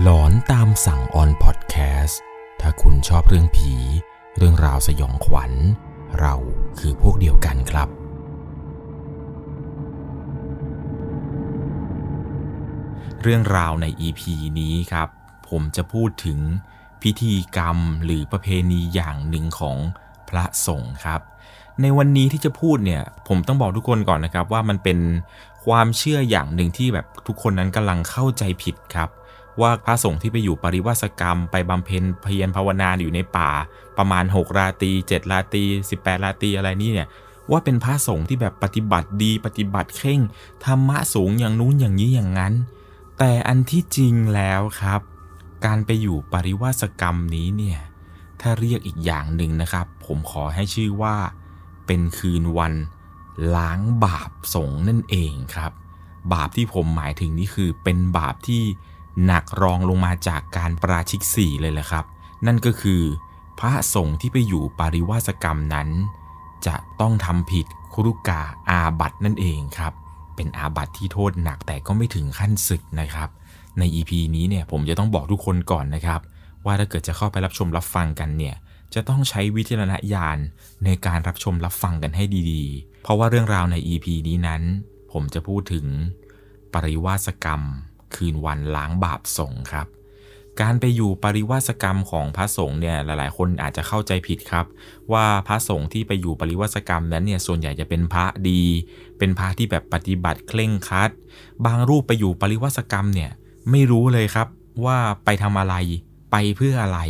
หลอนตามสั่งออนพอดแคสต์ถ้าคุณชอบเรื่องผี เรื่องราวสยองขวัญ เราคือพวกเดียวกันครับ เรื่องราวใน EP นี้ครับ ผมจะพูดถึงพิธีกรรมหรือประเพณีอย่างหนึ่งของพระสงฆ์ครับ ในวันนี้ที่จะพูดเนี่ย ผมต้องบอกทุกคนก่อนนะครับว่ามันเป็นความเชื่ออย่างหนึ่งที่แบบทุกคนนั้นกำลังเข้าใจผิดครับ ว่าพระสงฆ์ที่ไปอยู่ปริวาสกรรม ไปบำเพ็ญเพียรภาวนาอยู่ในป่า ประมาณ 6 ราตรี7ราตรี18 ราตรีอะไรนี่เนี่ยว่าเป็นพระสงฆ์ที่แบบปฏิบัติดีปฏิบัติเข่งธรรมะสูงอย่างนู้นอย่างนี้อย่างนั้น แต่อันที่จริงแล้วครับ การไปอยู่ปริวาสกรรมนี้เนี่ยถ้าเรียกอีกอย่างหนึ่งนะครับ ผมขอให้ชื่อว่า เป็นคืนวันล้างบาปสงฆ์นั่นเองครับ บาปที่ผมหมายถึงนี่คือเป็นบาปที่ หนักรองลงมาจากการปราชิกสี่เลยแหละครับ นั่นก็คือ พระสงฆ์ที่ไปอยู่ปริวาสกรรมนั้น จะต้องทำผิดคุรุกาอาบัตนั่นเองครับ เป็นอาบัตที่โทษหนักแต่ก็ไม่ถึงขั้นศึกนะครับ ใน EP นี้เนี่ยผมจะต้องบอกทุกคนก่อนนะครับ ว่าถ้าเกิดจะเข้าไปรับชมรับฟังกันเนี่ยจะต้องใช้วิจารณญาณในการรับชมรับฟังกันให้ดีๆ เพราะว่าเรื่องราวใน EP นี้นั้น ผมจะพูดถึงปริวาสกรรม คืนวันล้างบาปสงครับ การไปอยู่ปริวาสกรรมของพระสงฆ์เนี่ยหลายๆ คนอาจจะเข้าใจผิดครับ ว่าพระสงฆ์ที่ไปอยู่ปริวาสกรรมนั้นเนี่ยส่วนใหญ่จะเป็นพระดี เป็นพระที่แบบปฏิบัติเคร่งครัด บางรูปไปอยู่ปริวาสกรรมเนี่ยไม่รู้เลยครับว่าไปทำอะไรไปเพื่ออะไร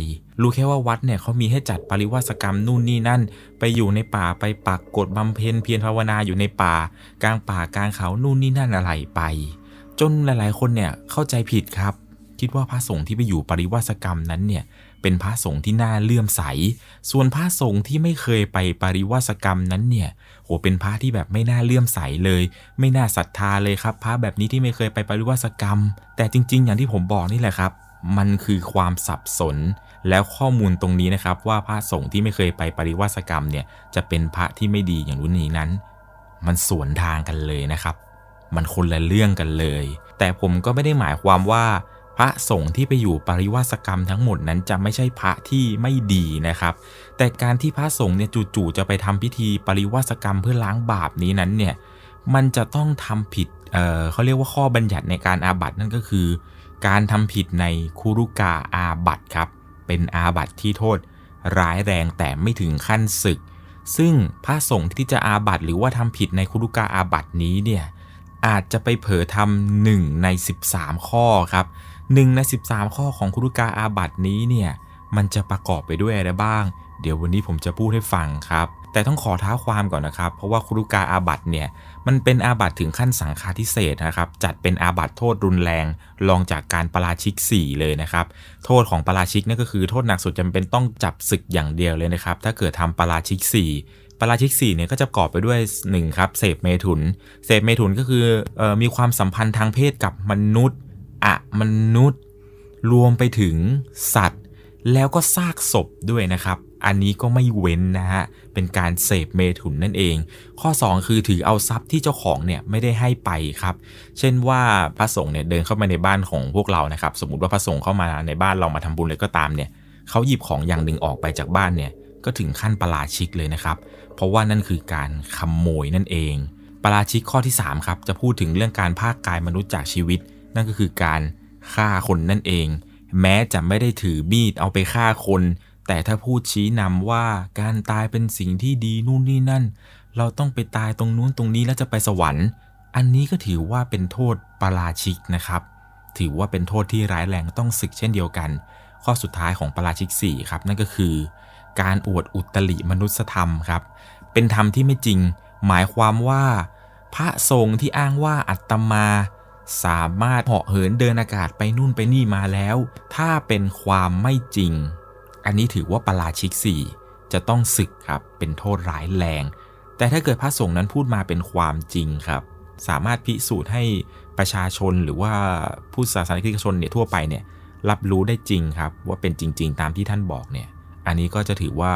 รู้แค่ว่าวัดเนี่ยเขามีให้จัดปริวาสกรรมนู่นนี่นั่น ไปอยู่ในป่าไปปักกฎบำเพ็ญเพียรภาวนาอยู่ในป่ากลางป่ากลางเขานู่นนี่นั่นอะไรไป จนหลาย ๆ คนเนี่ยเข้าใจผิดครับ คิดว่าพระสงฆ์ที่ไปอยู่ปริวาสกรรมนั้นเนี่ยเป็นพระสงฆ์ที่น่าเลื่อมใส ส่วนพระสงฆ์ที่ไม่เคยไปปริวาสกรรมนั้นเนี่ย โห เป็นพระที่แบบไม่น่าเลื่อมใสเลย ไม่น่าศรัทธาเลยครับ พระแบบนี้ที่ไม่เคยไปปริวาสกรรม แต่จริง ๆ อย่างที่ผมบอกนี่แหละครับ มันคือความสับสน แล้วข้อมูลตรงนี้นะครับ ว่าพระสงฆ์ที่ไม่เคยไปปริวาสกรรมเนี่ย จะเป็นพระที่ไม่ดีอย่างนู้นนี้นั้น มันสวนทางกันเลยนะครับ มันคนละเรื่องกันเลย แต่ผมก็ไม่ได้หมายความว่า พระสงฆ์ที่ไปอยู่ปริวาสกรรมทั้งหมดนั้นจะไม่ใช่พระที่ไม่ดีนะครับ แต่การที่พระสงฆ์เนี่ยจู่ๆจะไปทำพิธีปริวาสกรรมเพื่อล้างบาปนี้นั้นเนี่ยมันจะต้องทำผิดเเขาเรียกว่าข้อบัญญัติในการอาบัตินั่นก็คือ การทำผิดในคุรุกาอาบัติครับ เป็นอาบัติที่โทษร้ายแรงแต่ไม่ถึงขั้นศึก ซึ่งพระสงฆ์ที่จะอาบัติหรือว่าทำผิดในคุรุกาอาบัตินี้เนี่ย อาจจะไปเผลอทำหนึ่งใน 13 ข้อครับหนึ่งใน 13 ข้อของคุรุกาอาบัตินี้เนี่ยมันจะประกอบไปด้วยอะไรบ้าง เดี๋ยววันนี้ผมจะพูดให้ฟังครับ แต่ต้องขอท้าความก่อนนะครับ เพราะว่าคุรุกาอาบัติเนี่ยมันเป็นอาบัติถึงขั้นสังฆาทิเศษนะครับ จัดเป็นอาบัติโทษรุนแรงรองจากการปราชิก 4 เลยนะครับ โทษของปราชิกนั่นก็คือโทษหนักสุดจำเป็นต้องจับศึกอย่างเดียวเลยนะครับ ถ้าเกิดทำปราชิก 4 ปราชิก4เนี่ยก็จะประกอบไปด้วย1ครับเสพเมถุน เสพเมถุนก็คือออมีความสัมพันธ์ทางเพศกับมนุษย์อะมนุษย์ รวมไปถึงสัตว์ แล้วก็ซากศพด้วยนะครับ อันนี้ก็ไม่เว้นนะฮะ เป็นการเสพเมถุนนั่นเอง ข้อ 2 คือถือเอาทรัพย์ที่เจ้าของเนี่ยไม่ได้ให้ไปครับ เช่นว่าพระสงฆ์เนี่ยเดินเข้ามาในบ้านของพวกเรานะครับ สมมติว่าพระสงฆ์เข้ามาในบ้านเรามาทำบุญเลยก็ตามเนี่ยเขาหยิบของอย่างหนึ่งออกไปจากบ้านเนี่ยก็ถึงขั้นปราชิกเลยนะครับ เพราะว่านั่นคือการขโมยนั่นเอง ปราชิกข้อที่ 3 ครับ จะพูดถึงเรื่องการภาคกายมนุษย์จากชีวิต นั่นก็คือการฆ่าคนนั่นเอง แม้จะไม่ได้ถือมีดเอาไปฆ่าคน แต่ถ้าพูดชี้นำว่าการตายเป็นสิ่งที่ดีนู่นนี่นั่น เราต้องไปตายตรงนู้นตรงนี้แล้วจะไปสวรรค์ อันนี้ก็ถือว่าเป็นโทษปราชิกนะครับ ถือว่าเป็นโทษที่ร้ายแรงต้องศึกเช่นเดียวกัน ข้อสุดท้ายของปราชิก4ครับนั่นก็คือ การอวดอุตริมนุสธรรมครับ เป็นธรรมที่ไม่จริง หมายความว่า พระสงฆ์ที่อ้างว่าอัตมา สามารถเหาะเหินเดินอากาศไปนู่นไปนี่มาแล้ว ถ้าเป็นความไม่จริง อันนี้ถือว่าปาราชิกสี่จะต้องศึกครับ เป็นโทษร้ายแรง แต่ถ้าเกิดพระสงฆ์นั้นพูดมาเป็นความจริงครับ สามารถพิสูจน์ให้ประชาชนหรือว่าผู้ศาสนิกชนเนี่ยทั่วไปเนี่ยรับรู้ได้จริงครับ ว่าเป็นจริง ๆ ตามที่ท่านบอกเนี่ย อันนี้ก็จะถือว่า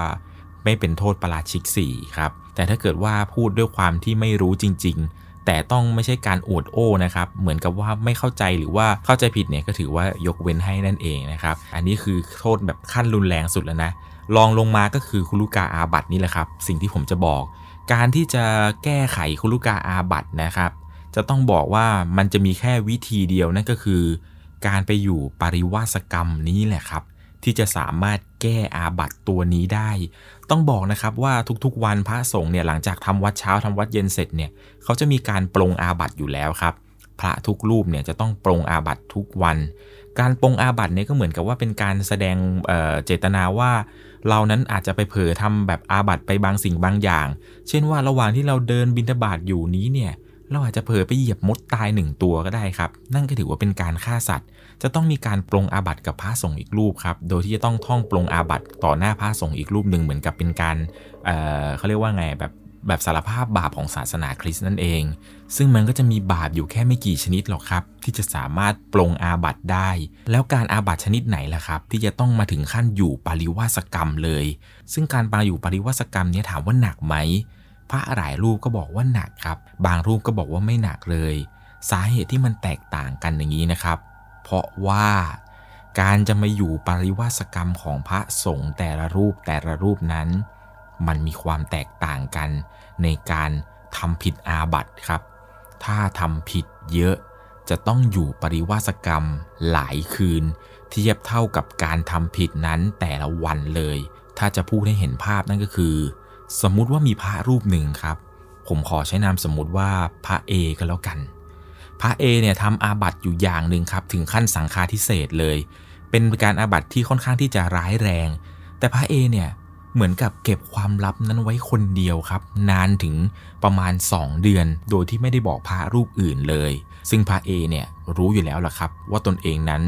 ไม่เป็นโทษปาราชิกสี่ครับ แต่ถ้าเกิดว่าพูดด้วยความที่ไม่รู้จริง ๆ แต่ต้องไม่ใช่การอวดโอ้นะครับ เหมือนกับว่าไม่เข้าใจหรือว่าเข้าใจผิดเนี่ยก็ถือว่ายกเว้นให้นั่นเองนะครับ อันนี้คือโทษแบบขั้นรุนแรงสุดแล้วนะลองลงมาก็คือคุลุกาอาบัตนี่แหละครับ สิ่งที่ผมจะบอก การที่จะแก้ไขคุลุกาอาบัตนะครับ จะต้องบอกว่ามันจะมีแค่วิธีเดียวนั่นก็คือ การไปอยู่ปริวาสกรรมนี้แหละครับ ที่จะสามารถแก้อาบัตตัวนี้ได้ ต้องบอกนะครับว่าทุกๆวันพระสงฆ์เนี่ยหลังจากทำวัดเช้าทำวัดเย็นเสร็จเนี่ยเขาจะมีการปรงอาบัตอยู่แล้วครับ พระทุกรูปเนี่ยจะต้องปรงอาบัตทุกวัน การปรงอาบัตเนี่ยก็เหมือนกับว่าเป็นการแสดงเเจตนาว่า เรานั้นอาจจะไปเผลอทำแบบอาบัตไปบางสิ่งบางอย่าง เช่นว่าระหว่างที่เราเดินบินทบาทอยู่นี้เนี่ย เราอาจจะเผลอไปเหยียบมดตายหนึ่งตัวก็ได้ครับ นั่นก็ถือว่าเป็นการฆ่าสัตว์ จะต้องมีการปรงอาบัตกับพระสงฆ์อีกรูปครับ โดยที่จะต้องท่องปรงอาบัตต่อหน้าพระสงฆ์อีกรูปหนึ่งเหมือนกับเป็นการเเขาเรียกว่าไงแบบแบบสารภาพบาปของศาสนาคริสต์นั่นเอง ซึ่งมันก็จะมีบาปอยู่แค่ไม่กี่ชนิดหรอกครับ ที่จะสามารถปรงอาบัตได้ แล้วการอาบัตชนิดไหนล่ะครับ ที่จะต้องมาถึงขั้นอยู่ปริวาสกรรมเลย ซึ่งการปาอยู่ปริวาสกรรมเนี้ถามว่าหนักไหม พระหลายรูปก็บอกว่าหนักครับ บางรูปก็บอกว่าไม่หนักเลย สาเหตุที่มันแตกต่างกันอย่างนี้นะครับ เพราะว่าการจะมาอยู่ปริวาสกรรมของพระสงฆ์แต่ละรูปแต่ละรูปนั้น มันมีความแตกต่างกันในการทำผิดอาบัติครับ ถ้าทำผิดเยอะจะต้องอยู่ปริวาสกรรมหลายคืน เทียบเท่ากับการทำผิดนั้นแต่ละวันเลย ถ้าจะพูดให้เห็นภาพนั่นก็คือ สมมุติว่ามีพระรูปหนึ่งครับ ผมขอใช้นามสมมุติว่าพระเอก็แล้วกัน พระเอเนี่ยทำอาบัติอยู่อย่างหนึ่งครับ ถึงขั้นสังฆาทิเศษเลย เป็นการอาบัติที่ค่อนข้างที่จะร้ายแรง แต่พระเอเนี่ยเหมือนกับเก็บความลับนั้นไว้คนเดียวครับ นานถึงประมาณ 2 เดือน โดยที่ไม่ได้บอกพระรูปอื่นเลย ซึ่งพระเอเนี่ยรู้อยู่แล้วล่ะครับ ว่าตนเองนั้น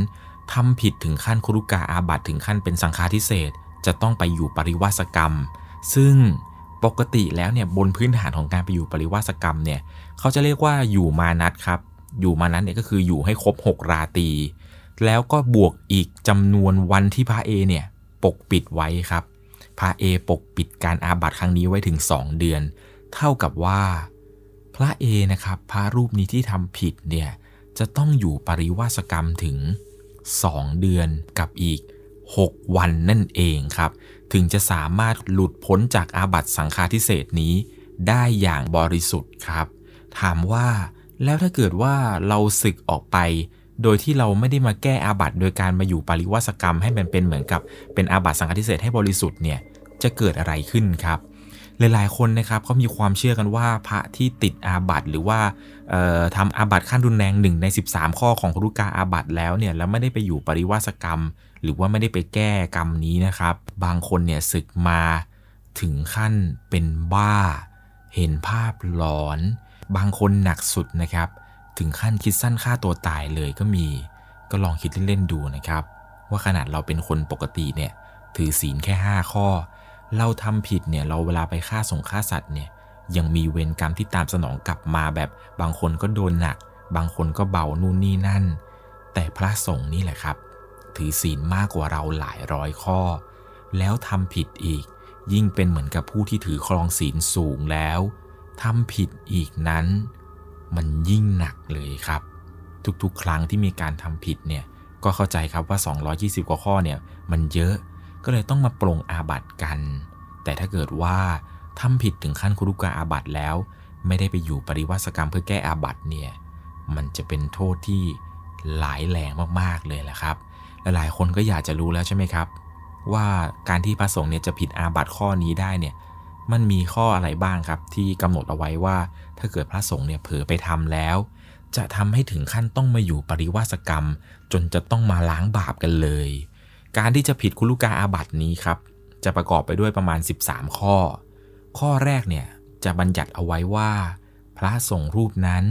ทำผิดถึงขั้นครุกาอาบัติถึงขั้นเป็นสังฆาทิเศษจะต้องไปอยู่ปริวาสกรรม ซึ่ง ปกติแล้วเนี่ยบนพื้นฐานของการไปอยู่ปริวาสกรรมเนี่ยเขาจะเรียกว่าอยู่มานัดครับ อยู่มานัดเนี่ยก็คืออยู่ให้ครบ 6 ราตรีแล้วก็บวกอีกจำนวนวันที่พระเอเนี่ยปกปิดไว้ครับพระเอปกปิดการอาบัติครั้งนี้ไว้ถึง 2 เดือน เท่ากับว่า พระเอนะครับพระรูปนี้ที่ทำผิดเนี่ยจะต้องอยู่ปริวาสกรรมถึง 2 เดือนกับอีก 6 วันนั่นเองครับ ถึงจะสามารถหลุดพ้นจากอาบัติสังฆาทิเศษนี้ได้อย่างบริสุทธิ์ครับ ถามว่าแล้วถ้าเกิดว่าเราศึกออกไป โดยที่เราไม่ได้มาแก้อาบัติโดยการมาอยู่ปริวาสกรรมให้มันเป็นเหมือนกับเป็นอาบัติสังฆทิเศษให้บริสุทธิ์เนี่ยจะเกิดอะไรขึ้นครับหลายๆ คนนะครับเขามีความเชื่อกันว่าพระที่ติดอาบัติหรือว่าทำอาบัติขั้นรุนแรงหนึ่งใน 13 ข้อของรุกาอาบัติแล้วเนี่ยแล้วไม่ได้ไปอยู่ปริวาสกรรม หรือว่าไม่ได้ไปแก้กรรมนี้นะครับ บางคนเนี่ยศึกมาถึงขั้นเป็นบ้า เห็นภาพหลอน บางคนหนักสุดนะครับ ถึงขั้นคิดสั้นฆ่าตัวตายเลยก็มี ก็ลองคิดเล่นๆดูนะครับ ว่าขนาดเราเป็นคนปกติเนี่ยถือศีลแค่ 5 ข้อ เราทำผิดเนี่ยเราเวลาไปฆ่าส่งฆ่าสัตว์เนี่ยยังมีเวรกรรมที่ตามสนองกลับมาแบบบางคนก็โดนหนัก บางคนก็เบานู่นนี่นั่น แต่พระสงฆ์นี่แหละครับ ถือศีลมากกว่าเราหลายร้อยข้อ แล้วทำผิดอีก ยิ่งเป็นเหมือนกับผู้ที่ถือครองศีลสูงแล้วทำผิดอีกนั้น มันยิ่งหนักเลยครับ ทุกๆ ครั้งที่มีการทำผิดเนี่ยก็เข้าใจครับว่า 220 กว่าข้อเนี่ยมันเยอะก็เลยต้องมาปรงอาบัตกัน แต่ถ้าเกิดว่าทำผิดถึงขั้นคุรุกาอาบัตแล้ว ไม่ได้ไปอยู่ปริวัสกรรมเพื่อแก้อาบัตเนี่ยมันจะเป็นโทษที่หลายแรงมากๆเลยแหละครับ หลายคนก็อยากจะรู้แล้วใช่ไหมครับ ว่าการที่พระสงฆ์เนี่ยจะผิดอาบัติข้อนี้ได้เนี่ยมันมีข้ออะไรบ้างครับที่กำหนดเอาไว้ว่า ถ้าเกิดพระสงฆ์เนี่ยเผลอไปทำแล้ว จะทำให้ถึงขั้นต้องมาอยู่ปริวาสกรรม จนจะต้องมาล้างบาปกันเลย การที่จะผิดคุลุกาอาบัตินี้ครับ จะประกอบไปด้วยประมาณ 13 ข้อ ข้อแรกเนี่ยจะบัญญัติเอาไว้ว่า พระสงฆ์รูปนั้น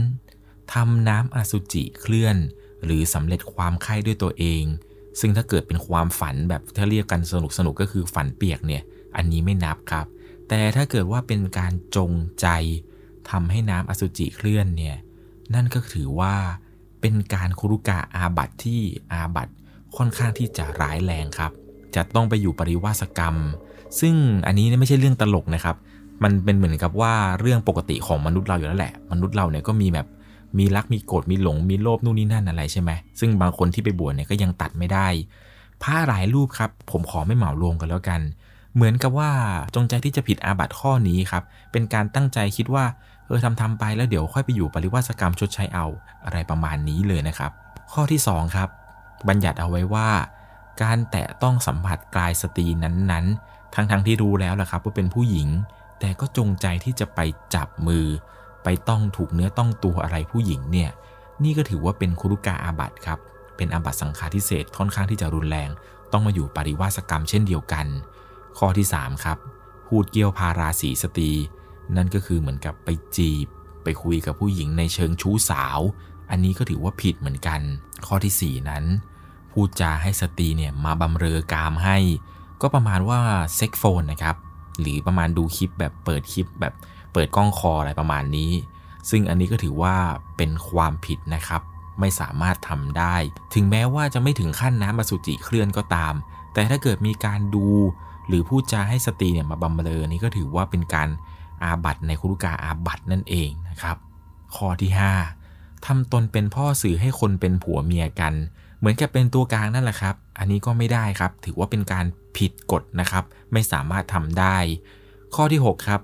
ทำน้ำอสุจิเคลื่อน หรือสำเร็จความไข้ด้วยตัวเอง ซึ่งถ้าเกิดเป็นความฝันแบบถ้าเรียกกันสนุกสนุกก็คือฝันเปียกเนี่ย อันนี้ไม่นับครับ แต่ถ้าเกิดว่าเป็นการจงใจทำให้น้ำอสุจิเคลื่อนเนี่ย นั่นก็ถือว่าเป็นการคุรุกะอาบัตที่อาบัตค่อนข้างที่จะร้ายแรงครับ จะต้องไปอยู่ปริวาสกรรม ซึ่งอันนี้ไม่ใช่เรื่องตลกนะครับ มันเป็นเหมือนกับว่าเรื่องปกติของมนุษย์เราอยู่แล้วแหละ มนุษย์เราเนี่ยก็มีแบบ มีรักมีโกรธมีหลงมีโลภนู่นนี่นั่นอะไรใช่ไหมซึ่งบางคนที่ไปบวชเนี่ยก็ยังตัดไม่ได้ผ้าหลายรูปครับ ผมขอไม่เหมารวมกันแล้วกัน เหมือนกับว่าจงใจที่จะผิดอาบัติข้อนี้ครับ เป็นการตั้งใจคิดว่าเออทำทำไปแล้วเดี๋ยวค่อยไปอยู่ปริวาสกรรมชดใช้เอาอะไรประมาณนี้เลยนะครับ ข้อที่ 2 ครับ บัญญัติเอาไว้ว่า การแตะต้องสัมผัสกายสตรีนั้นๆ ทั้งๆทที่รู้แล้วแหะครับว่าเป็นผู้หญิง แต่ก็จงใจที่จะไปจับมือ ไปต้องถูกเนื้อต้องตัวอะไรผู้หญิงเนี่ยนี่ก็ถือว่าเป็นคุรุกาอาบัตครับ เป็นอาบัตสังฆาทิเศษค่อนข้างที่จะรุนแรง ต้องมาอยู่ปริวาสกรรมเช่นเดียวกัน ข้อที่ 3 ครับ พูดเกี่ยวพาราสีสตรี นั่นก็คือเหมือนกับไปจีบ ไปคุยกับผู้หญิงในเชิงชู้สาว อันนี้ก็ถือว่าผิดเหมือนกัน ข้อที่ 4 นั้น พูดจาให้สตรีเนี่ยมาบำเรอกามให้ ก็ประมาณว่าเซ็กโฟนนะครับ หรือประมาณดูคลิปแบบเปิดคลิปแบบ เปิดกล้องคออะไรประมาณนี้ ซึ่งอันนี้ก็ถือว่าเป็นความผิดนะครับ ไม่สามารถทำได้ ถึงแม้ว่าจะไม่ถึงขั้นน้ำบสุจิเคลื่อนก็ตาม แต่ถ้าเกิดมีการดู หรือพูดจาให้สตรีเนี่ยมาบำเรอนี่ก็ถือว่าเป็นการอาบัตในคุรุกาอาบัตนั่นเองนะครับ ข้อที่ 5ทำตนเป็นพ่อสื่อให้คนเป็นผัวเมียกัน เหมือนกับเป็นตัวกลางนั่นแหละครับ อันนี้ก็ไม่ได้ครับ ถือว่าเป็นการผิดกฎนะครับ ไม่สามารถทำได้ ข้อที่ 6 ครับ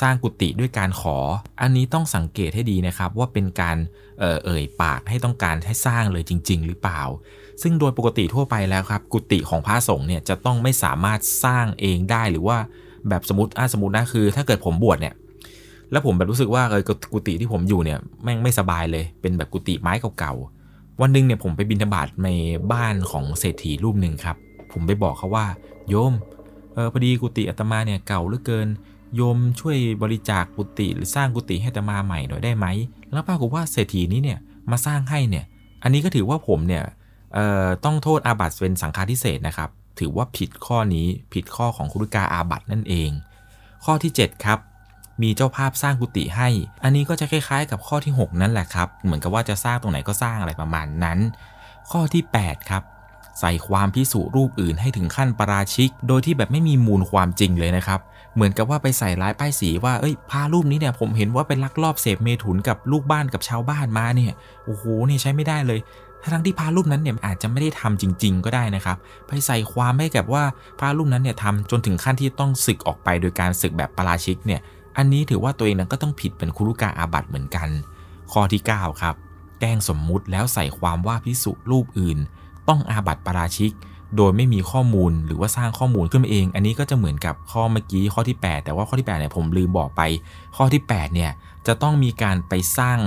สร้างกุฏิด้วยการขอ อันนี้ต้องสังเกตให้ดีนะครับ ว่าเป็นการเอ่เอ่ยปากให้ต้องการให้สร้างเลยจริง ๆ หรือเปล่า ซึ่งโดยปกติทั่วไปแล้วครับ กุฏิของพระสงฆ์เนี่ยจะต้องไม่สามารถสร้างเองได้หรือว่าแบบสมมติอ่าสมมตินะคือ ถ้าเกิดผมบวชเนี่ยแล้วผมแบบรู้สึกว่าเออกุฏิที่ผมอยู่เนี่ยแม่งไม่สบายเลย เป็นแบบกุฏิไม้เก่าๆวันหนึ่งเนี่ยผมไปบินธบาตในบ้านของเศรษฐีรูปหนึ่งครับ ผมไปบอกเขาว่า โยมเออพอดีกุฏิอาตมาเนี่ยเก่าเหลือเกิน โยมช่วยบริจาคกุฏิหรือสร้างกุฏิให้อาตมาใหม่หน่อยได้ไหม แล้วปรากฏว่าเศรษฐีนี้เนี่ยมาสร้างให้เนี่ย อันนี้ก็ถือว่าผมเนี่ยต้องโทษอาบัติเป็นสังฆาทิเศษนะครับ ถือว่าผิดข้อนี้ผิดข้อของคุริกาอาบัตนั่นเอง ข้อที่ 7 ครับ มีเจ้าภาพสร้างกุฏิให้ อันนี้ก็จะคล้ายๆ กับข้อที่ 6 นั่นแหละครับ เหมือนกับว่าจะสร้างตรงไหนก็สร้างอะไรประมาณนั้น ข้อที่ 8 ครับ ใส่ความพิสูรูปอื่นให้ถึงขั้นประราชิก โดยที่แบบไม่มีมูลความจริงเลยนะครับ เหมือนกับว่าไปใส่ร้ายป้ายสีว่า เอ้ยพารูปนี้เนี่ยผมเห็นว่าเป็นลักลอบเสพเมถุนกับลูกบ้านกับชาวบ้านมาเนี่ย โอ้โหนี่ใช้ไม่ได้เลยทั้งที่พระรูปนั้นเนี่ยอาจจะไม่ได้ทำจริง ๆ ก็ได้นะครับ ไปใส่ความให้กับว่าพระรูปนั้นเนี่ยทำจนถึงขั้นที่ต้องศึกออกไปโดยการศึกแบบปราชิกเนี่ย อันนี้ถือว่าตัวเองนั้นก็ต้องผิดเป็นคุรุกาอาบัตเหมือนกัน ข้อที่ 9 ครับ แกล้งสมมุติแล้วใส่ความว่าพิสุรูปอื่น ต้องอาบัติปราชิก โดยไม่มีข้อมูลหรือว่าสร้างข้อมูลขึ้นมาเอง อันนี้ก็จะเหมือนกับข้อเมื่อกี้ข้อที่ 8 แต่ว่าข้อที่8เนี่ยผมลืมบอกไป ข้อที่8เนี่ยจะต้องมีการไปสร้าง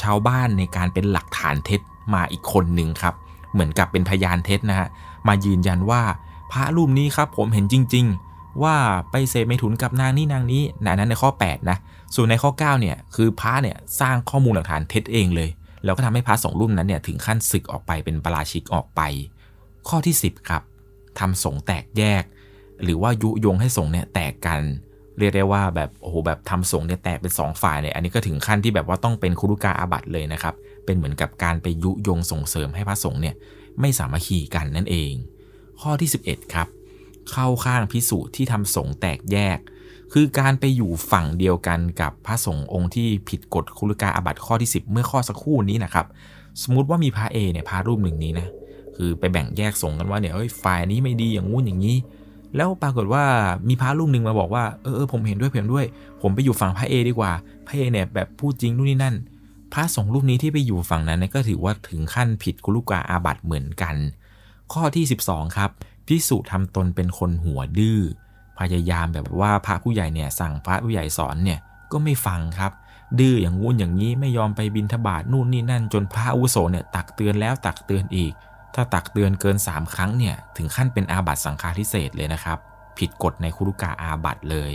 ชาวบ้านในการเป็นหลักฐานเท็จมาอีกคนหนึ่งครับ เหมือนกับเป็นพยานเท็จนะฮะมายืนยันว่าพระรูปนี้ครับผมเห็นจริง ๆ ว่าไปเสพไม่ถุนกับนางนี้นางนี้นนั้นในข้อ 8 นะส่วนในข้อ 9 เนี่ยคือพระเนี่ยสร้างข้อมูลหลักฐานเท็จเองเลย แล้วก็ทำให้พระสองรุ่นนั้นเนี่ยถึงขั้นศึกออกไปเป็นปราชิกออกไป ข้อที่ 10 ครับทำสงแตกแยก หรือว่ายุยงให้สงเนี่ยแตกกัน เรียกได้ว่าแบบโอ้โหแบบทำสงเนี่ยแตกเป็น2ฝ่ายเนี่ยอันนี้ก็ถึงขั้นที่แบบว่าต้องเป็นคุรุกาอาบัตเลยนะครับ เป็นเหมือนกับการไปยุยงส่งเสริมให้พระสงฆ์เนี่ยไม่สามัคคีกันนั่นเอง ข้อที่ 11 ครับ เข้าข้างพิสูจน์ที่ทำสงฆ์แตกแยก คือการไปอยู่ฝั่งเดียวกันกับพระสงฆ์องค์ที่ผิดกฎคุลกาอาบัติข้อที่ 10 เมื่อข้อสักครู่นี้นะครับ สมมติว่ามีพระเอเนี่ยพระรูปหนึ่งนี้นะคือไปแบ่งแยกสงฆ์กันว่าเนี่ยเอ้ยฝ่ายนี้ไม่ดีอย่างงู้นอย่างนี้ แล้วปรากฏว่ามีพระรูปหนึ่งมาบอกว่าเออผมเห็นด้วยเพียงด้วย ผมไปอยู่ฝั่งพระเอดีกว่า พระเอเนี่ยแบบพูดจริงนู่นนี่นั่น พระสงฆ์รูปนี้ที่ไปอยู่ฝั่งนั้นก็ถือว่าถึงขั้นผิดกุลุกาอาบัติเหมือนกัน ข้อที่ 12 ครับพิสุทำตนเป็นคนหัวดื้อ พยายามแบบว่าพระผู้ใหญ่เนี่ยสั่งพระผู้ใหญ่สอนเนี่ยก็ไม่ฟังครับ ดื้ออย่างงู้นอย่างนี้ไม่ยอมไปบินทบาทนู่นนี่นั่นจนพระอุโสเนี่ยตักเตือนแล้วตักเตือนอีก ถ้าตักเตือนเกิน 3 ครั้งเนี่ยถึงขั้นเป็นอาบัติสังฆาทิเศษเลยนะครับ ผิดกฎในคุรุกาอาบัติเลย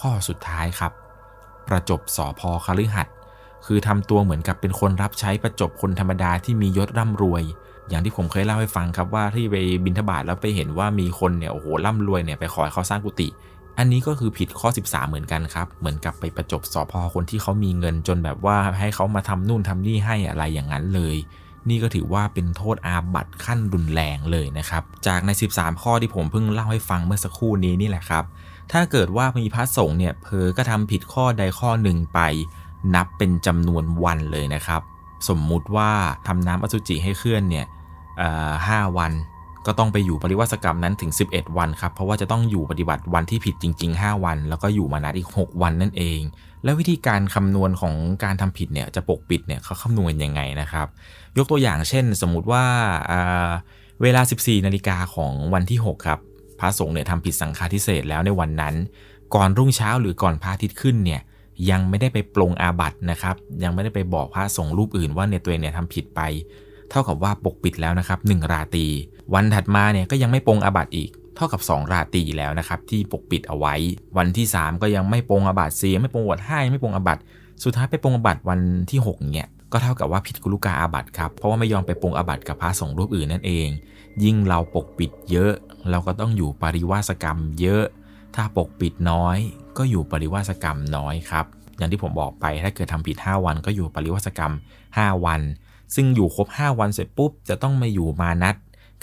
ข้อสุดท้ายครับ ประจบสอพอคฤหัสคือทำตัวเหมือนกับเป็นคนรับใช้ประจบคนธรรมดาที่มียศร่ำรวย อย่างที่ผมเคยเล่าให้ฟังครับว่าที่ไปบินทบาทแล้วไปเห็นว่ามีคนเนี่ยโอ้โหร่ำรวยเนี่ยไปขอให้เขาสร้างกุฏิอันนี้ก็คือผิดข้อ 13 เหมือนกันครับ เหมือนกับไปประจบสอพอคนที่เขามีเงินจนแบบว่าให้เขามาทำนู่นทำนี่ให้อะไรอย่างนั้นเลย นี่ก็ถือว่าเป็นโทษอาบัตขั้นรุนแรงเลยนะครับ จากใน 13 ข้อที่ผมเพิ่งเล่าให้ฟังเมื่อสักครู่นี้นี่แหละครับ ถ้าเกิดว่ามีพระสงฆ์เนี่ยเพอก็ทำผิดข้อใดข้อหนึ่งไป นับเป็นจำนวนวันเลยนะครับ สมมุติว่าทำน้ำอสุจิให้เคลื่อนเนี่ย ห้าวัน ก็ต้องไปอยู่ปริวัติกรรมนั้นถึง 11 วันครับ เพราะว่าจะต้องอยู่ปฏิบัติวันที่ผิดจริง ๆ 5 วัน แล้วก็อยู่มานัดอีก 6 วันนั่นเอง แล้ววิธีการคำนวณของการทำผิดเนี่ยจะปกปิดเนี่ยเขาคำนวณยังไงนะครับ ยกตัวอย่างเช่น สมมุติว่าเวลา 14 นาฬิกาของวันที่ 6 ครับ พระสงฆ์เนี่ยทำผิดสังฆาทิเศษแล้วในวันนั้น ก่อนรุ่งเช้าหรือก่อนพระอาทิตย์ขึ้นเนี่ยยังไม่ได้ไปปรงอาบัตนะครับ ยังไม่ได้ไปบอกพระสงฆ์รูปอื่นว่าเนี่ยตัวเองเนี่ยทำผิดไป เท่ากับว่าปกปิดแล้วนะครับ1ราตรี วันถัดมาเนี่ยก็ยังไม่ปรงอาบัตอีก เท่ากับ 2 ราตรีแล้วนะครับที่ปกปิดเอาไว้ วันที่ 3 ก็ยังไม่ปรงอาบัตสี่ไม่ปรงวัดห้าไม่ปรงอาบัตสุดท้ายไปปรงอาบัตวันที่6เนี่ยก็เท่ากับว่าผิดกุลุกาอาบัตครับ เพราะว่าไม่ยอมไปปรงอาบัตกับพระสงฆ์รูปอื่นนั่นเอง ยิ่งเราปกปิดเยอะ เราก็ต้องอยู่ปริวาสกรรมเยอะ ถ้าปกปิดน้อย ก็อยู่ปริวาสกรรมน้อยครับ อย่างที่ผมบอกไปถ้าเกิดทำผิด 5 วันก็อยู่ปริวาสกรรม 5 วัน ซึ่งอยู่ครบ 5 วันเสร็จปุ๊บ จะต้องมาอยู่มานัด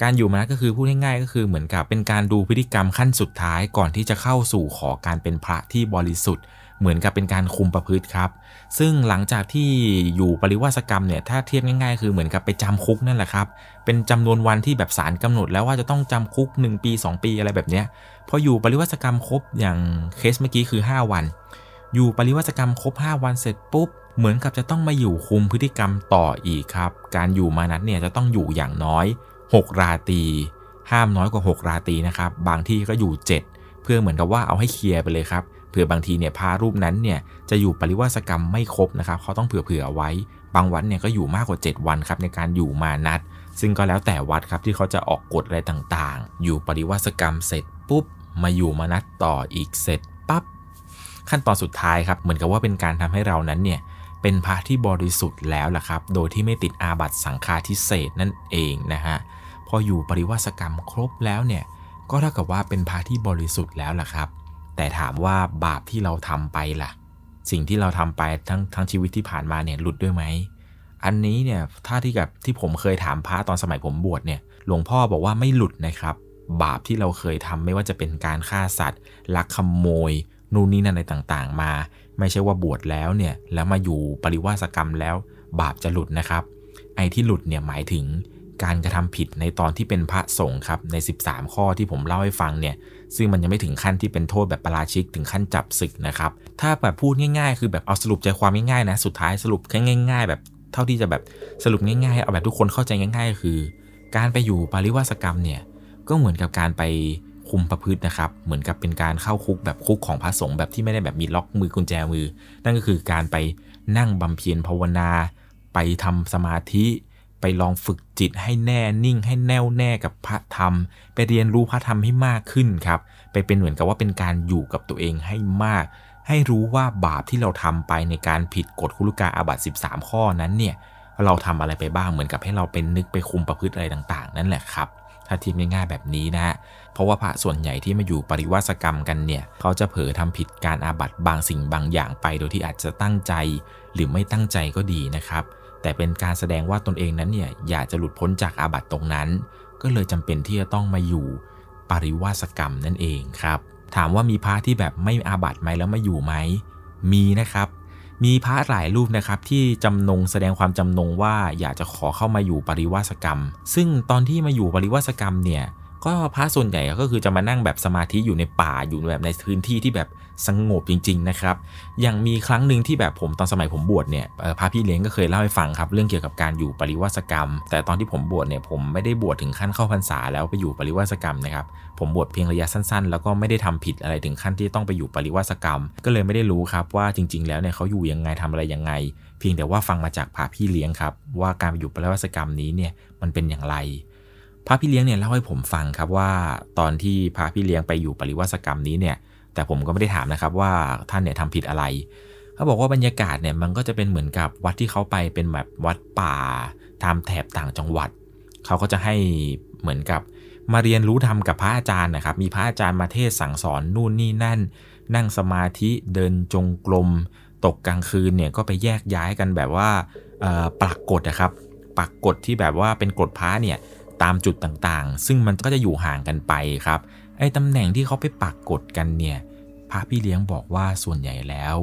การอยู่มานัดก็คือพูดง่ายๆ ก็คือเหมือนกับเป็นการดูพฤติกรรมขั้นสุดท้ายก่อนที่จะเข้าสู่ขอการเป็นพระที่บริสุทธิ์ เหมือนกับเป็นการคุมประพฤติครับ ซึ่งหลังจากที่อยู่ปริวาสกรรมเนี่ยถ้าเทียบง่ายๆ คือเหมือนกับไปจำคุกนั่นแหละครับ เป็นจำนวนวันที่แบบศาลกำหนดแล้วว่าจะต้องจำคุก 1 ปี 2 ปีอะไรแบบเนี้ยพออยู่ปริวาสกรรมครบอย่างเคสเมื่อกี้คือ 5 วัน อยู่ปริวาสกรรมครบ 5 วันเสร็จปุ๊บ เหมือนกับจะต้องมาอยู่คุมพฤติกรรมต่ออีกครับ การอยู่มานั้นเนี่ยจะต้องอยู่อย่างน้อย 6 ราตีห้ามน้อยกว่า 6 ราตีนะครับ บางที่ก็อยู่ 7 เพื่อเหมือนกับว่าเอาให้เคลียร์ไปเลยครับเผื่อบางทีเนี่ยพารูปนั้นเนี่ยจะอยู่ปริวาสกรรมไม่ครบนะครับเขาต้องเผื่อๆไว้ บางวันเนี่ยก็อยู่มากกว่า 7 วันครับในการอยู่มานัด ซึ่งก็แล้วแต่วัดครับที่เขาจะออกกฎอะไรต่างๆ อยู่ปริวาสกรรมเสร็จปุ๊บมาอยู่มานัดต่ออีกเสร็จปั๊บขั้นตอนสุดท้ายครับเหมือนกับว่าเป็นการทำให้เรานั้นเนี่ย เป็นพระที่บริสุทธิ์แล้วล่ะครับ โดยที่ไม่ติดอาบัตสังฆาทิเศษนั่นเองนะฮะ พออยู่ปริวาสกรรมครบแล้วเนี่ย ก็เท่ากับว่าเป็นพระที่บริสุทธิ์แล้วล่ะครับ แต่ถามว่าบาปที่เราทำไปล่ะ สิ่งที่เราทำไปทั้งทั้งชีวิตที่ผ่านมาเนี่ยหลุดด้วยไหม อันนี้เนี่ย ถ้าที่กับที่ผมเคยถามพระตอนสมัยผมบวชเนี่ย หลวงพ่อบอกว่าไม่หลุดนะครับ บาปที่เราเคยทำไม่ว่าจะเป็นการฆ่าสัตว์ ลักขโมย นู่นนี่นั่นอะไรต่างๆ มา ไม่ใช่ว่าบวชแล้วเนี่ยแล้วมาอยู่ปริวาสกรรมแล้วบาปจะหลุดนะครับ ไอ้ที่หลุดเนี่ยหมายถึงการกระทำผิดในตอนที่เป็นพระสงฆ์ครับใน 13 ข้อที่ผมเล่าให้ฟังเนี่ยซึ่งมันยังไม่ถึงขั้นที่เป็นโทษแบบประราชิกถึงขั้นจับศึกนะครับ ถ้าแบบพูดง่ายๆ คือแบบเอาสรุปใจความง่ายๆนะสุดท้ายสรุปแค่ง่าย ๆ แบบเท่าที่จะแบบสรุปง่ายๆเอาแบบทุกคนเข้าใจง่าย ๆ คือ การไปอยู่ปริวาสกรรมเนี่ยก็เหมือนกับการไป คุมประพฤตินะครับ เหมือนกับเป็นการเข้าคุกแบบคุกของพระสงฆ์แบบที่ไม่ได้แบบมีล็อกมือกุญแจมือ นั่นก็คือการไปนั่งบำเพ็ญภาวนา ไปทำสมาธิ ไปลองฝึกจิตให้แน่นิ่งให้แน่วแน่กับพระธรรม ไปเรียนรู้พระธรรมให้มากขึ้นครับ ไปเป็นเหมือนกับว่าเป็นการอยู่กับตัวเองให้มาก ให้รู้ว่าบาปที่เราทำไปในการผิดกฎคุลุกาอาบัต13 ข้อนั้นเนี่ยเราทำอะไรไปบ้างเหมือนกับให้เราเป็นนึกไปคุมประพฤติอะไรต่าง ๆ นั่นแหละครับ ถ้าทีมง่ายๆแบบนี้นะฮะเพราะว่าพระส่วนใหญ่ที่มาอยู่ปริวาสกรรมกันเนี่ยเขาจะเผลอทำผิดการอาบัตบางสิ่งบางอย่างไป โดยที่อาจจะตั้งใจ หรือไม่ตั้งใจก็ดีนะครับ แต่เป็นการแสดงว่าตนเองนั้นเนี่ยอยากจะหลุดพ้นจากอาบัติตรงนั้น ก็เลยจำเป็นที่จะต้องมาอยู่ปริวาสกรรมนั่นเองครับถามว่ามีพระที่แบบไม่อาบัติไหมแล้วมาอยู่ไหมมีนะครับ มีพระหลายรูปนะครับที่จำนงแสดงความจำนงว่าอยากจะขอเข้ามาอยู่ปริวาสกรรม ซึ่งตอนที่มาอยู่ปริวาสกรรมเนี่ย ก็พระส่วนใหญ่ก็คือจะมานั่งแบบสมาธิอยู่ในป่าอยู่แบบในพื้นที่ที่แบบสงบจริง ๆ นะครับ อย่างมีครั้งหนึ่งที่แบบผมตอนสมัยผมบวชเนี่ยพระพี่เลี้ยงก็เคยเล่าให้ฟังครับเรื่องเกี่ยวกับการอยู่ปริวาสกรรม แต่ตอนที่ผมบวชเนี่ยผมไม่ได้บวชถึงขั้นเข้าพรรษาแล้วไปอยู่ปริวาสกรรมนะครับผมบวชเพียงระยะสั้นๆ แล้วก็ไม่ได้ทำผิดอะไรถึงขั้นที่ต้องไปอยู่ปริวาสกรรม ก็เลยไม่ได้รู้ครับว่าจริง ๆ แล้วเนี่ยเขาอยู่ยังไงทำอะไรยังไง เพียงแต่ว่าฟังมาจากพระพี่เลี้ยงครับว่าการไปอยู่ปริวาสกรรมนี้เนี่ยมันเป็นอย่างไร พระพี่เลี้ยงเนี่ยเล่าให้ผมฟังครับว่าตอนที่พระพี่เลี้ยงไปอยู่ปริวาสกรรมนี้เนี่ย แต่ผมก็ไม่ได้ถามนะครับว่าท่านเนี่ยทำผิดอะไรเขาบอกว่าบรรยากาศเนี่ยมันก็จะเป็นเหมือนกับวัดที่เขาไปเป็นแบบวัดป่าตามแถบต่างจังหวัด เขาก็จะให้เหมือนกับมาเรียนรู้ทำกับพระอาจารย์นะครับ มีพระอาจารย์มาเทศสั่งสอนนู่นนี่นั่น นั่งสมาธิเดินจงกรมตกกลางคืนเนี่ยก็ไปแยกย้ายกันแบบว่าปักกฎนะครับปักกฎที่แบบว่าเป็นกฎพระเนี่ย ตามจุดต่างๆ ซึ่งมันก็จะอยู่ห่างกันไปครับ ไอ้ตำแหน่งที่เขาไปปักกดกันเนี่ยพระพี่เลี้ยงบอกว่าส่วนใหญ่แล้ว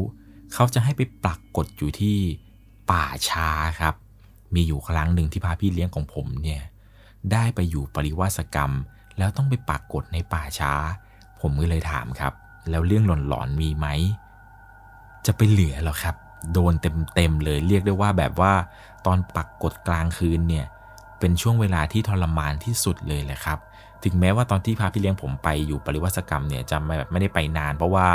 เขาจะให้ไปปักกดอยู่ที่ป่าช้าครับ มีอยู่ครั้งหนึ่งที่พระพี่เลี้ยงของผมเนี่ยได้ไปอยู่ปริวาสกรรม แล้วต้องไปปักกดในป่าช้า ผมก็เลยถามครับ แล้วเรื่องหลอนๆมีไหมจะไปเหลือหรอครับ โดนเต็มๆเลยเรียกได้ว่าแบบว่า ตอนปักกดกลางคืนเนี่ย เป็นช่วงเวลาที่ทรมานที่สุดเลยแหละครับ ถึงแม้ว่าตอนที่พาพี่เลี้ยงผมไปอยู่ปริวัติกรรมเนี่ยจะไม่แบบไม่ได้ไปนาน เพราะว่า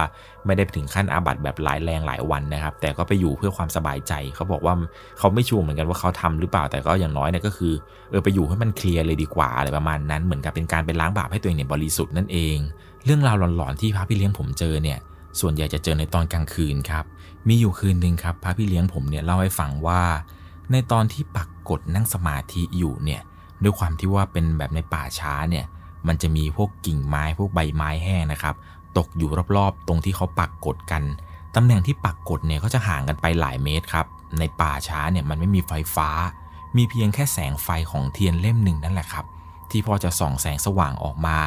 ไม่ได้ถึงขั้นอาบัติแบบหลายแรงหลายวันนะครับ แต่ก็ไปอยู่เพื่อความสบายใจ เขาบอกว่าเขาไม่ชัวร์เหมือนกันว่าเขาทำหรือเปล่า แต่ก็อย่างน้อยเนี่ยก็คือเออไปอยู่ให้มันเคลียร์เลยดีกว่าอะไรประมาณนั้น เหมือนกับเป็นการไปล้างบาปให้ตัวเองเนี่ยบริสุทธิ์นั่นเอง เรื่องราวหลอนๆที่พระพี่เลี้ยงผมเจอเนี่ยส่วนใหญ่จะเจอในตอนกลางคืนครับ มีอยู่คืนหนึ่งครับพระพี่เลี้ยงผมเนี่ยเล่าให้ฟังว่า ในตอนที่ปัก กดนั่งสมาธิอยู่เนี่ยด้วยความที่ว่าเป็นแบบในป่าช้าเนี่ยมันจะมีพวกกิ่งไม้พวกใบไม้แห้งนะครับ ตกอยู่รอบๆ ตรงที่เขาปักกดกันตำแหน่งที่ปักกดเนี่ยก็จะห่างกันไปหลายเมตรครับ ในป่าช้าเนี่ยมันไม่มีไฟฟ้า มีเพียงแค่แสงไฟของเทียนเล่มหนึ่งนั่นแหละครับ ที่พอจะส่องแสงสว่างออกมา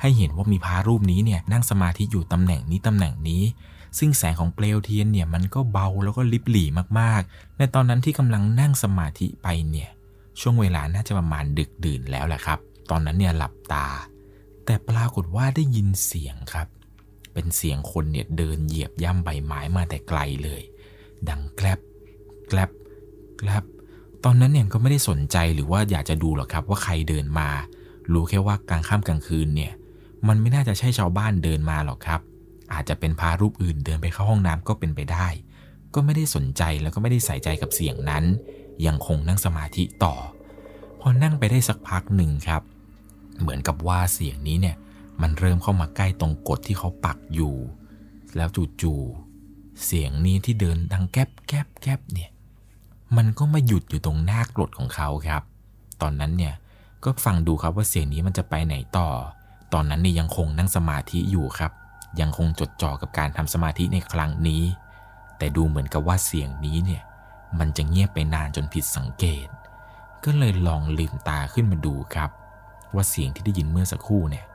ให้เห็นว่ามีพระรูปนี้เนี่ยนั่งสมาธิอยู่ตำแหน่งนี้ตำแหน่งนี้ ซึ่งแสงของเปลวเทียนเนี่ยมันก็เบาแล้วก็ลิบหลี่มากๆ ในตอนนั้นที่กำลังนั่งสมาธิไปเนี่ยช่วงเวลาน่าจะประมาณดึกดื่นแล้วแหละครับ ตอนนั้นเนี่ยหลับตา แต่ปรากฏว่าได้ยินเสียงครับ เป็นเสียงคนเนี่ยเดินเหยียบย่ำใบไม้มาแต่ไกลเลย ดังแกลบแกลบแกลบตอนนั้นเนี่ยก็ไม่ได้สนใจหรือว่าอยากจะดูหรอกครับว่าใครเดินมา รู้แค่ว่ากลางค่ำกลางคืนเนี่ยมันไม่น่าจะใช่ชาวบ้านเดินมาหรอกครับ อาจจะเป็นพารูปอื่นเดินไปเข้าห้องน้ำก็เป็นไปได้ ก็ไม่ได้สนใจแล้วก็ไม่ได้ใส่ใจกับเสียงนั้น ยังคงนั่งสมาธิต่อ พอนั่งไปได้สักพักหนึ่งครับ เหมือนกับว่าเสียงนี้เนี่ยมันเริ่มเข้ามาใกล้ตรงกดที่เขาปักอยู่ แล้วจู่ๆเสียงนี้ที่เดินดังแกบแกบแกบเนี่ยมันก็มาหยุดอยู่ตรงหน้ากรดของเขาครับ ตอนนั้นเนี่ยก็ฟังดูครับว่าเสียงนี้มันจะไปไหนต่อ ตอนนั้นเนี่ยยังคงนั่งสมาธิอยู่ครับ ยังคงจดจ่อกับการทำสมาธิในครั้งนี้ แต่ดูเหมือนกับว่าเสียงนี้เนี่ย มันจะเงียบไปนานจนผิดสังเกต ก็เลยลองลืมตาขึ้นมาดูครับ ว่าเสียงที่ได้ยินเมื่อสักครู่เนี่ย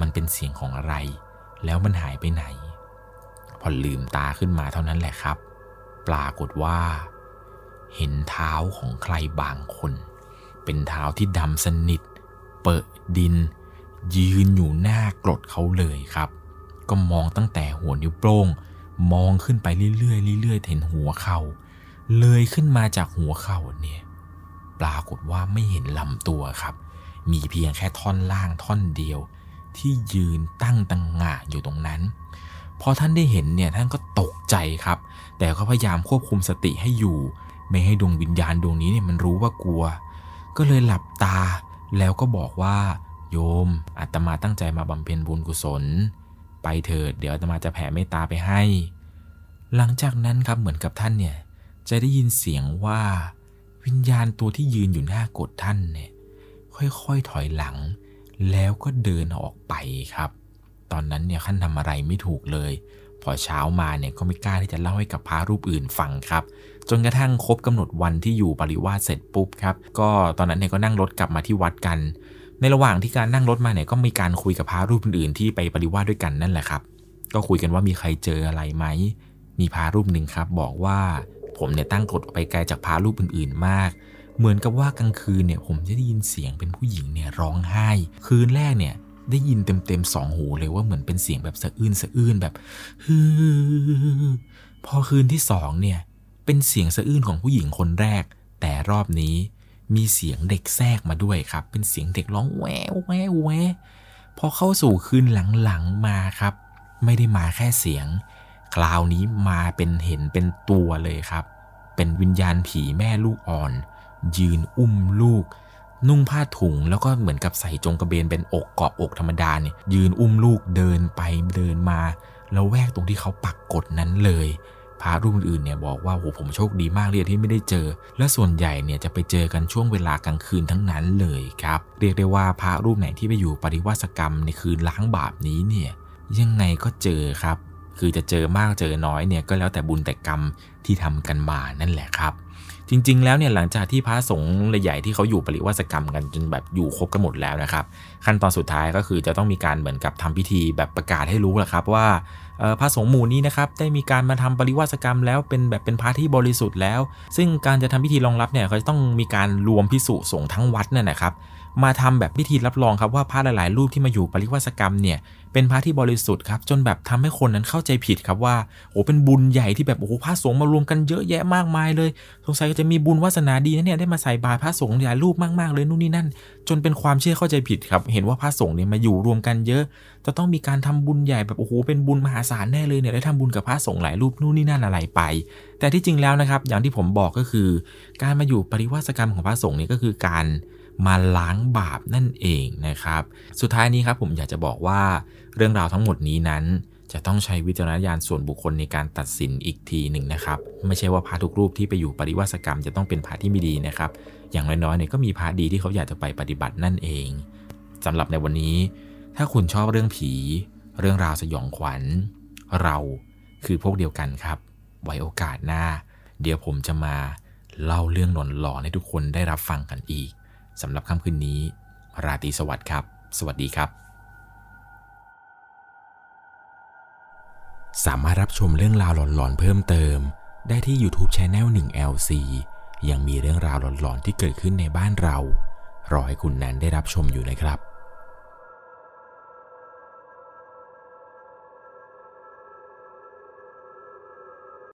มันเป็นเสียงของอะไร แล้วมันหายไปไหน พอลืมตาขึ้นมาเท่านั้นแหละครับ ปรากฏว่า เห็นเท้าของใครบางคน เป็นเท้าที่ดำสนิท เปิดดิน ยืนอยู่หน้ากรดเขาเลยครับ ก็มองตั้งแต่หัวนิ้วโป้ง มองขึ้นไปเรื่อยๆเรื่อยๆเห็นหัวเขา่าเลยขึ้นมาจากหัวเข่าเนี่ย ปรากฏว่าไม่เห็นลำตัวครับ มีเพียงแค่ท่อนล่างท่อนเดียว ที่ยืนตั้งตังงะอยู่ตรงนั้นพอท่านได้เห็นเนี่ยท่านก็ตกใจครับ แต่ก็พยายามควบคุมสติให้อยู่ ไม่ให้ดวงวิญญาณดวงนี้เนี่ยมันรู้ว่ากลัว ก็เลยหลับตา แล้วก็บอกว่า โยมอาตมาตั้งใจมาบำเพ็ญบุญกุศล ไปเถิดเดี๋ยวอาตมาจะแผ่เมตตาไปให้ หลังจากนั้นครับเหมือนกับท่านเนี่ยจะได้ยินเสียงว่า วิญญาณตัวที่ยืนอยู่หน้ากดท่านเนี่ยค่อยๆถอยหลัง แล้วก็เดินออกไปครับ ตอนนั้นเนี่ยขั้นทำอะไรไม่ถูกเลย พอเช้ามาเนี่ยก็ไม่กล้าที่จะเล่าให้กับพระรูปอื่นฟังครับ จนกระทั่งครบกำหนดวันที่อยู่ปริวาสเสร็จปุ๊บครับ ก็ตอนนั้นเนี่ยก็นั่งรถกลับมาที่วัดกัน ในระหว่างที่การนั่งรถมาเนี่ยก็มีการคุยกับพระรูปอื่นๆที่ไปปริวาสด้วยกันนั่นแหละครับ ก็คุยกันว่ามีใครเจออะไรไหม มีพระรูปหนึ่งครับ บอกว่าผมเนี่ยตั้งกฎไปไกลจากพระรูปอื่นๆมาก เหมือนกับว่ากลางคืนเนี่ยผมจะได้ยินเสียงเป็นผู้หญิงเนี่ยร้องไห้ คืนแรกเนี่ยได้ยินเต็มๆสองหูเลยว่าเหมือนเป็นเสียงแบบสะอื้นสะอื้นแบบฮือพอคืนที่สองเนี่ยเป็นเสียงสะอื้นของผู้หญิงคนแรก แต่รอบนี้ มีเสียงเด็กแทรกมาด้วยครับ เป็นเสียงเด็กร้องแววแววแววพอเข้าสู่คืนหลังๆมาครับ ไม่ได้มาแค่เสียง คราวนี้มาเป็นเห็นเป็นตัวเลยครับ เป็นวิญญาณผีแม่ลูกอ่อน ยืนอุ้มลูก นุ่งผ้าถุงแล้วก็เหมือนกับใส่จงกระเบนเป็นอกเกาะอกธรรมดาเนี่ยยืนอุ้มลูกเดินไปเดินมา แล้วแวกตรงที่เขาปักกดนั้นเลย พระรูปอื่นเนี่ยบอกว่าโหผมโชคดีมากเลยที่ไม่ได้เจอ และส่วนใหญ่เนี่ยจะไปเจอกันช่วงเวลากลางคืนทั้งนั้นเลยครับ เรียกได้ว่าพระรูปไหนที่ไปอยู่ปริวาสกรรมในคืนล้างบาปนี้เนี่ยยังไงก็เจอครับ คือจะเจอมากเจอน้อยเนี่ยก็แล้วแต่บุญแต่กรรมที่ทำกันมานั่นแหละครับ จริง ๆ แล้วเนี่ยหลังจากที่พระสงฆ์ใหญ่ที่เขาอยู่ปริวาสกรรมกันจนแบบอยู่ครบกันหมดแล้วนะครับ ขั้นตอนสุดท้ายก็คือจะต้องมีการเหมือนกับทำพิธีแบบประกาศให้รู้แหละครับว่าพระสงฆ์หมู่นี้นะครับได้มีการมาทำปริวาสกรรมแล้วเป็นแบบเป็นพระที่บริสุทธิ์แล้ว ซึ่งการจะทำพิธีรองรับเนี่ยเขาจะต้องมีการรวมพิสุสงฆ์ทั้งวัดนั่นนะครับ มาทำแบบพิธีรับรองครับว่าพระหลาย ๆ รูปที่มาอยู่ปริวาสกรรมเนี่ยเป็นพระที่บริสุทธิ์ครับจนแบบทำให้คนนั้นเข้าใจผิดครับว่าโอ้เป็นบุญใหญ่ที่แบบโอ้พระสงฆ์มารวมกันเยอะแยะมากมายเลย สงสัยจะมีบุญวาสนาดีนะเนี่ยได้มาใส่บาตรพระสงฆ์หลายรูปมาก ๆ เลยนู่นนี่นั่น จนเป็นความเชื่อเข้าใจผิดครับ เห็นว่าพระสงฆ์เนี่ยมาอยู่รวมกันเยอะ จะต้องมีการทำบุญใหญ่แบบโอ้โหเป็นบุญมหาศาลแน่เลยเนี่ยได้ทำบุญกับพระสงฆ์หลายรูปนู่นนี่นั่นอะไรไป แต่ที่จริงแล้วนะครับอย่างที่ผมบอกก็คือ การมาอยู่ปริวาสกรรมของพระสงฆ์นี่ก็คือการ มาล้างบาปนั่นเองนะครับ สุดท้ายนี้ครับผมอยากจะบอกว่าเรื่องราวทั้งหมดนี้นั้นจะต้องใช้วิจารณญาณส่วนบุคคลในการตัดสินอีกทีหนึ่งนะครับ ไม่ใช่ว่าพระทุกรูปที่ไปอยู่ปริวาสกรรมจะต้องเป็นพระที่ไม่ดีนะครับ อย่างน้อยๆเนี่ยก็มีพระดีที่เขาอยากจะไปปฏิบัตินั่นเองสำหรับในวันนี้ ถ้าคุณชอบเรื่องผี เรื่องราวสยองขวัญ เราคือพวกเดียวกันครับ ไว้โอกาสหน้า เดี๋ยวผมจะมาเล่าเรื่องหลอนหลอให้ทุกคนได้รับฟังกันอีก สำหรับค่ำคืนนี้ ราตรีสวัสดิ์ครับ สวัสดีครับ สามารถรับชมเรื่องราวหลอนๆเพิ่มเติม ได้ที่ YouTube Channel 1 LC ยังมีเรื่องราวหลอนๆที่เกิดขึ้นในบ้านเรา รอให้คุณแนนได้รับชมอยู่นะครับ